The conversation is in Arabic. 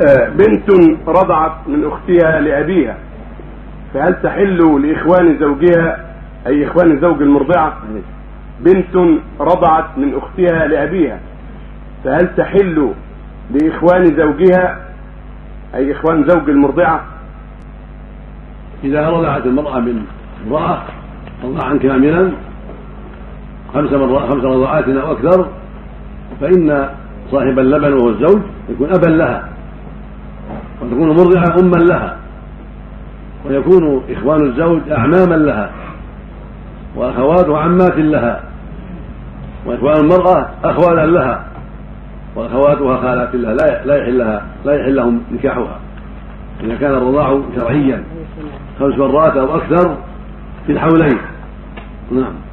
آه، بنت رضعت من أختها لأبيها. فهل تحل لإخوان زوجها أي إخوان زوج المرضعة؟ بنت رضعت من أختها لأبيها. فهل تحل لإخوان زوجها أي إخوان زوج المرضعة؟ إذا رضعت المرأة من امرأة رضاعا كاملا خمس مرات خمس رضعات أو أكثر فإن صاحب اللبن وهو الزوج يكون أبا لها. وتكون مرضعة أما لها. ويكون إخوان الزوج أعماما لها. وأخواته عمات لها. وإخوان المرأة أخوالا لها. وأخواتها خالات لها. لا لا يحل لها لا يحل لهم نكاحها. إذا كان الرضاع شرعيا. خمس مرات أو أكثر في الحولين. نعم.